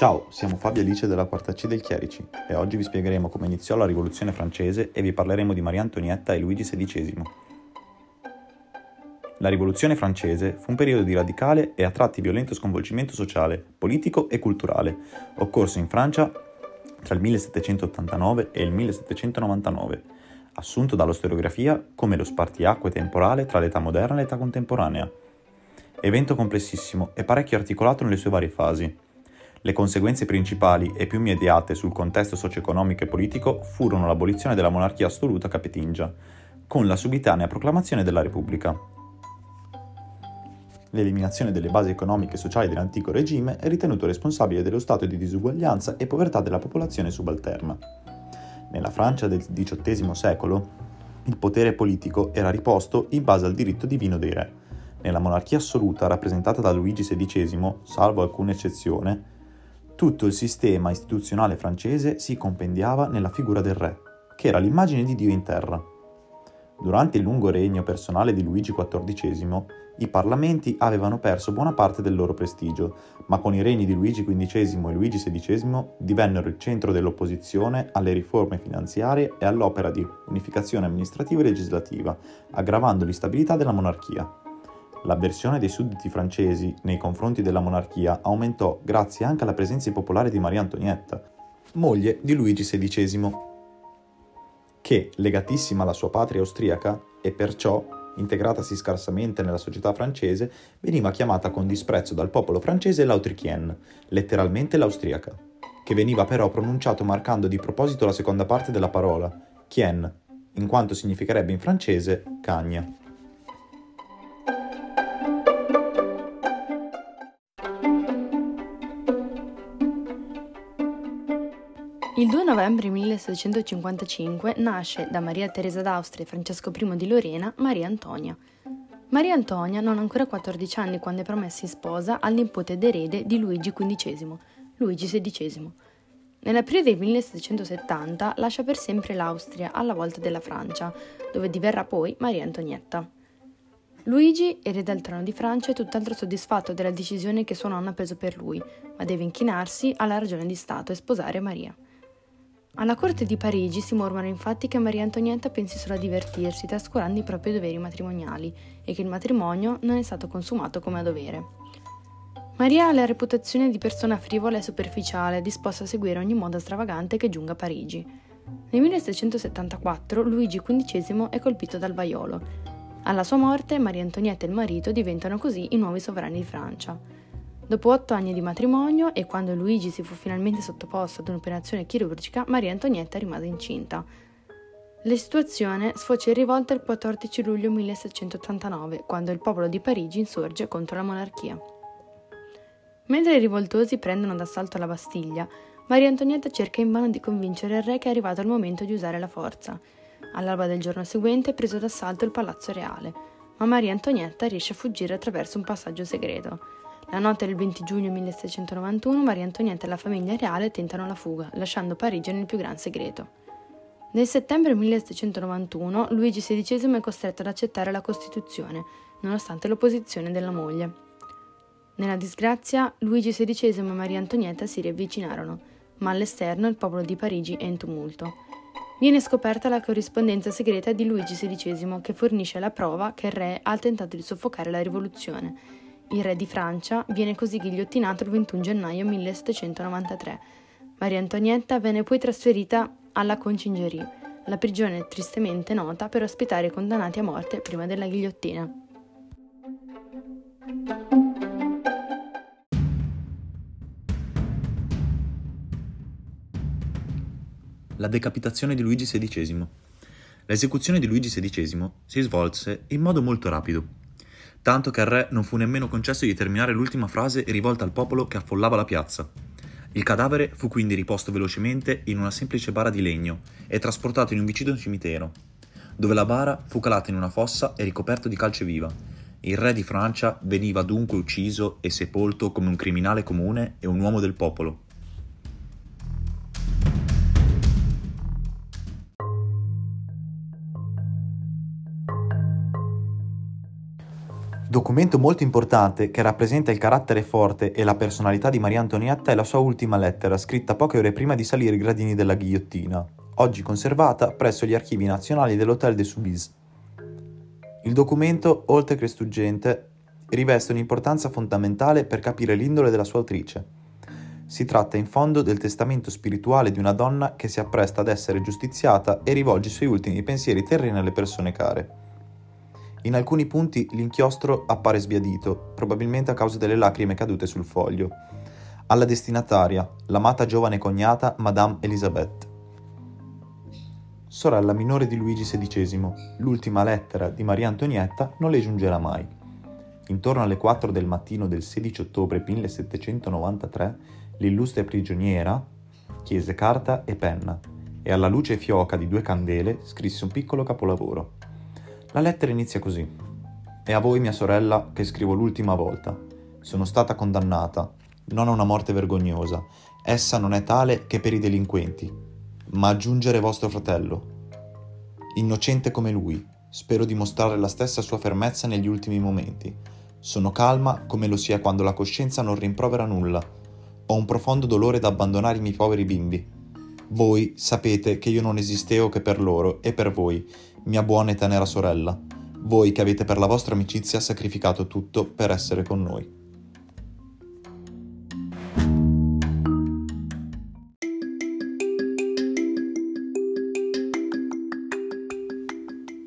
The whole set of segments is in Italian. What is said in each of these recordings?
Ciao, siamo Fabio Alice della quarta C del Chierici e oggi vi spiegheremo come iniziò la rivoluzione francese e vi parleremo di Maria Antonietta e Luigi XVI. La rivoluzione francese fu un periodo di radicale e a tratti violento sconvolgimento sociale, politico e culturale, occorso in Francia tra il 1789 e il 1799, assunto dallo storiografia come lo spartiacque temporale tra l'età moderna e l'età contemporanea. Evento complessissimo e parecchio articolato nelle sue varie fasi. Le conseguenze principali e più immediate sul contesto socio-economico e politico furono l'abolizione della monarchia assoluta capetingia, con la subitanea proclamazione della Repubblica. L'eliminazione delle basi economiche e sociali dell'antico regime è ritenuto responsabile dello stato di disuguaglianza e povertà della popolazione subalterna. Nella Francia del XVIII secolo, il potere politico era riposto in base al diritto divino dei re. Nella monarchia assoluta rappresentata da Luigi XVI, salvo alcune eccezioni, tutto il sistema istituzionale francese si compendiava nella figura del re, che era l'immagine di Dio in terra. Durante il lungo regno personale di Luigi XIV, i parlamenti avevano perso buona parte del loro prestigio, ma con i regni di Luigi XV e Luigi XVI divennero il centro dell'opposizione alle riforme finanziarie e all'opera di unificazione amministrativa e legislativa, aggravando l'instabilità della monarchia. L'avversione dei sudditi francesi nei confronti della monarchia aumentò grazie anche alla presenza popolare di Maria Antonietta, moglie di Luigi XVI, che, legatissima alla sua patria austriaca e perciò integratasi scarsamente nella società francese, veniva chiamata con disprezzo dal popolo francese l'Autrichienne, letteralmente l'austriaca, che veniva però pronunciato marcando di proposito la seconda parte della parola, chien, in quanto significherebbe in francese cagna. Il 2 novembre 1655 nasce da Maria Teresa d'Austria e Francesco I di Lorena Maria Antonia. Maria Antonia non ha ancora 14 anni quando è promessa in sposa al nipote ed erede di Luigi XV, Luigi XVI. Nell'aprile del 1770 lascia per sempre l'Austria alla volta della Francia, dove diverrà poi Maria Antonietta. Luigi, erede al trono di Francia, è tutt'altro soddisfatto della decisione che sua nonna ha preso per lui, ma deve inchinarsi alla ragione di Stato e sposare Maria. Alla corte di Parigi si mormora infatti che Maria Antonietta pensi solo a divertirsi, trascurando i propri doveri matrimoniali, e che il matrimonio non è stato consumato come a dovere. Maria ha la reputazione di persona frivola e superficiale, disposta a seguire ogni moda stravagante che giunga a Parigi. Nel 1774 Luigi XV è colpito dal vaiolo. Alla sua morte Maria Antonietta e il marito diventano così i nuovi sovrani di Francia. Dopo otto anni di matrimonio e quando Luigi si fu finalmente sottoposto ad un'operazione chirurgica, Maria Antonietta rimase incinta. La situazione sfocia in rivolta il 14 luglio 1789, quando il popolo di Parigi insorge contro la monarchia. Mentre i rivoltosi prendono d'assalto la Bastiglia, Maria Antonietta cerca invano di convincere il re che è arrivato il momento di usare la forza. All'alba del giorno seguente è preso d'assalto il palazzo reale, ma Maria Antonietta riesce a fuggire attraverso un passaggio segreto. La notte del 20 giugno 1791 Maria Antonietta e la famiglia reale tentano la fuga, lasciando Parigi nel più gran segreto. Nel settembre 1791 Luigi XVI è costretto ad accettare la Costituzione, nonostante l'opposizione della moglie. Nella disgrazia, Luigi XVI e Maria Antonietta si riavvicinarono, ma all'esterno il popolo di Parigi è in tumulto. Viene scoperta la corrispondenza segreta di Luigi XVI che fornisce la prova che il re ha tentato di soffocare la rivoluzione il re di Francia viene così ghigliottinato il 21 gennaio 1793. Maria Antonietta venne poi trasferita alla Conchingerie, la prigione tristemente nota per ospitare i condannati a morte prima della ghigliottina. La decapitazione di Luigi XVI. L'esecuzione di Luigi XVI si svolse in modo molto rapido tanto che al re non fu nemmeno concesso di terminare l'ultima frase rivolta al popolo che affollava la piazza. Il cadavere fu quindi riposto velocemente in una semplice bara di legno e trasportato in un vicino cimitero, dove la bara fu calata in una fossa e ricoperto di calce viva. Il re di Francia veniva dunque ucciso e sepolto come un criminale comune e un uomo del popolo. Documento molto importante che rappresenta il carattere forte e la personalità di Maria Antonietta è la sua ultima lettera, scritta poche ore prima di salire i gradini della ghigliottina, oggi conservata presso gli archivi nazionali dell'Hôtel de Soubise. Il documento, oltre che struggente, riveste un'importanza fondamentale per capire l'indole della sua autrice. Si tratta in fondo del testamento spirituale di una donna che si appresta ad essere giustiziata e rivolge i suoi ultimi pensieri terreni alle persone care. In alcuni punti l'inchiostro appare sbiadito, probabilmente a causa delle lacrime cadute sul foglio. Alla destinataria, l'amata giovane cognata Madame Elisabeth. Sorella minore di Luigi XVI, l'ultima lettera di Maria Antonietta non le giungerà mai. Intorno alle 4 del mattino del 16 ottobre 1793, l'illustre prigioniera chiese carta e penna e alla luce fioca di due candele scrisse un piccolo capolavoro. La lettera inizia così. È a voi, mia sorella, che scrivo l'ultima volta. Sono stata condannata, non a una morte vergognosa. Essa non è tale che per i delinquenti, ma a giungere vostro fratello. Innocente come lui, spero di mostrare la stessa sua fermezza negli ultimi momenti. Sono calma come lo si è quando la coscienza non rimprovera nulla. Ho un profondo dolore da abbandonare i miei poveri bimbi. Voi sapete che io non esisteo che per loro e per voi, mia buona e tenera sorella, voi che avete per la vostra amicizia sacrificato tutto per essere con noi.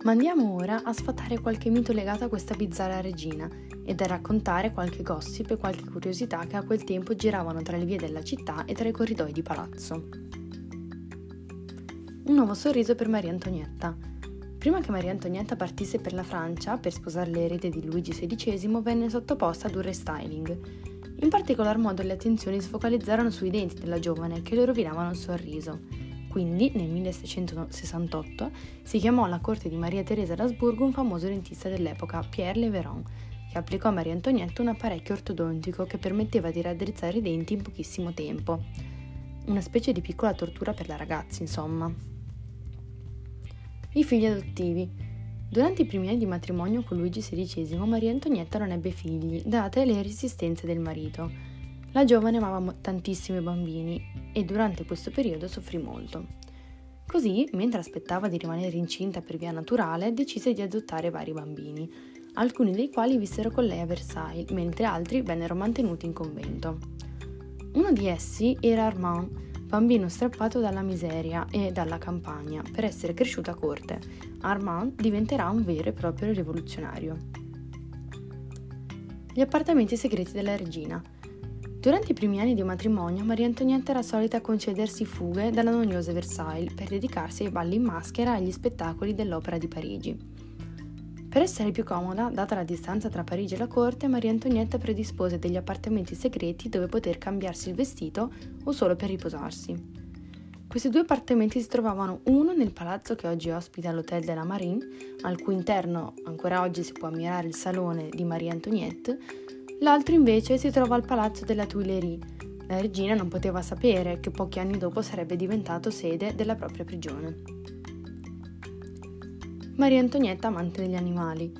Ma andiamo ora a sfatare qualche mito legato a questa bizzarra regina ed a raccontare qualche gossip e qualche curiosità che a quel tempo giravano tra le vie della città e tra i corridoi di palazzo. Un nuovo sorriso per Maria Antonietta, Prima che Maria Antonietta partisse per la Francia per sposare l'erede di Luigi XVI, venne sottoposta ad un restyling. In particolar modo le attenzioni si focalizzarono sui denti della giovane che le rovinavano il sorriso. Quindi, nel 1668, si chiamò alla corte di Maria Teresa d'Asburgo un famoso dentista dell'epoca, Pierre Leveron, che applicò a Maria Antonietta un apparecchio ortodontico che permetteva di raddrizzare i denti in pochissimo tempo. Una specie di piccola tortura per la ragazza, insomma. I figli adottivi. Durante i primi anni di matrimonio con Luigi XVI, Maria Antonietta non ebbe figli, date le resistenze del marito. La giovane amava tantissimo i bambini e durante questo periodo soffrì molto. Così, mentre aspettava di rimanere incinta per via naturale, decise di adottare vari bambini, alcuni dei quali vissero con lei a Versailles, mentre altri vennero mantenuti in convento. Uno di essi era Armand, bambino strappato dalla miseria e dalla campagna per essere cresciuto a corte. Armand diventerà un vero e proprio rivoluzionario. Gli appartamenti segreti della regina. Durante i primi anni di matrimonio, Maria Antonietta era solita concedersi fughe dalla noiosa Versailles per dedicarsi ai balli in maschera e agli spettacoli dell'Opera di Parigi. Per essere più comoda, data la distanza tra Parigi e la corte, Maria Antonietta predispose degli appartamenti segreti dove poter cambiarsi il vestito o solo per riposarsi. Questi due appartamenti si trovavano uno nel palazzo che oggi ospita l'Hotel de la Marine, al cui interno ancora oggi si può ammirare il salone di Maria Antoniette, l'altro invece si trova al palazzo della Tuileries. La regina non poteva sapere che pochi anni dopo sarebbe diventato sede della propria prigione. Maria Antonietta amante degli animali.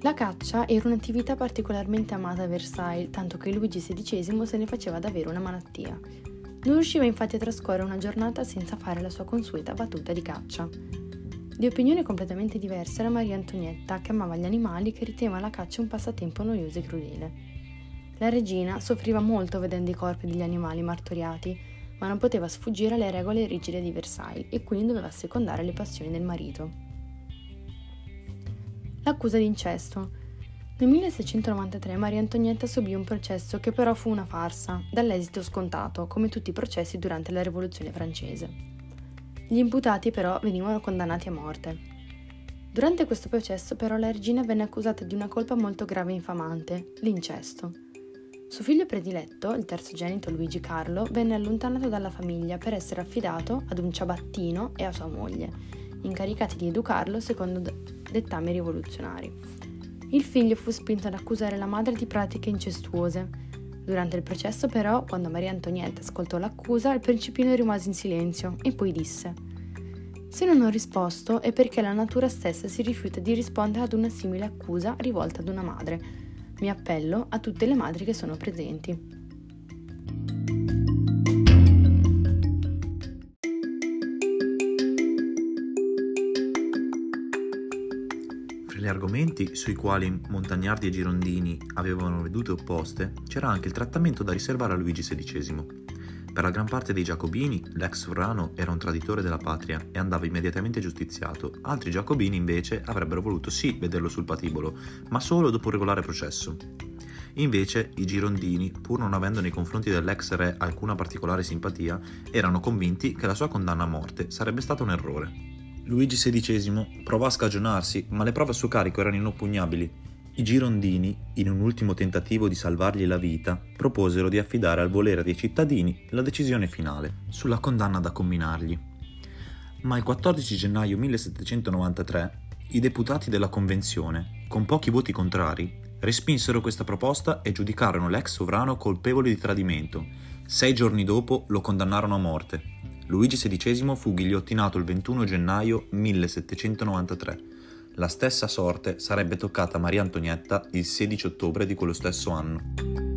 La caccia era un'attività particolarmente amata a Versailles, tanto che Luigi XVI se ne faceva davvero una malattia. Non riusciva infatti a trascorrere una giornata senza fare la sua consueta battuta di caccia. Di opinione completamente diversa era Maria Antonietta, che amava gli animali e che riteneva la caccia un passatempo noioso e crudele. La regina soffriva molto vedendo i corpi degli animali martoriati, ma non poteva sfuggire alle regole rigide di Versailles e quindi doveva secondare le passioni del marito l'accusa di incesto. Nel 1693 Maria Antonietta subì un processo che però fu una farsa, dall'esito scontato, come tutti i processi durante la Rivoluzione francese. Gli imputati però venivano condannati a morte. Durante questo processo però la regina venne accusata di una colpa molto grave e infamante, l'incesto. Suo figlio prediletto, il terzogenito Luigi Carlo, venne allontanato dalla famiglia per essere affidato ad un ciabattino e a sua moglie, incaricati di educarlo secondo dettami rivoluzionari. Il figlio fu spinto ad accusare la madre di pratiche incestuose. Durante il processo, però, quando Maria Antonietta ascoltò l'accusa, il principino rimase in silenzio e poi disse: Se non ho risposto è perché la natura stessa si rifiuta di rispondere ad una simile accusa rivolta ad una madre. Mi appello a tutte le madri che sono presenti. Argomenti sui quali Montagnardi e Girondini avevano vedute opposte c'era anche il trattamento da riservare a Luigi XVI. Per la gran parte dei giacobini l'ex sovrano era un traditore della patria e andava immediatamente giustiziato, altri giacobini invece avrebbero voluto sì vederlo sul patibolo, ma solo dopo un regolare processo. Invece i girondini, pur non avendo nei confronti dell'ex re alcuna particolare simpatia, erano convinti che la sua condanna a morte sarebbe stata un errore. Luigi XVI provò a scagionarsi, ma le prove a suo carico erano inoppugnabili. I girondini, in un ultimo tentativo di salvargli la vita, proposero di affidare al volere dei cittadini la decisione finale sulla condanna da comminargli. Ma il 14 gennaio 1793 i deputati della Convenzione, con pochi voti contrari, respinsero questa proposta e giudicarono l'ex sovrano colpevole di tradimento. Sei giorni dopo lo condannarono a morte, Luigi XVI fu ghigliottinato il 21 gennaio 1793. La stessa sorte sarebbe toccata a Maria Antonietta il 16 ottobre di quello stesso anno.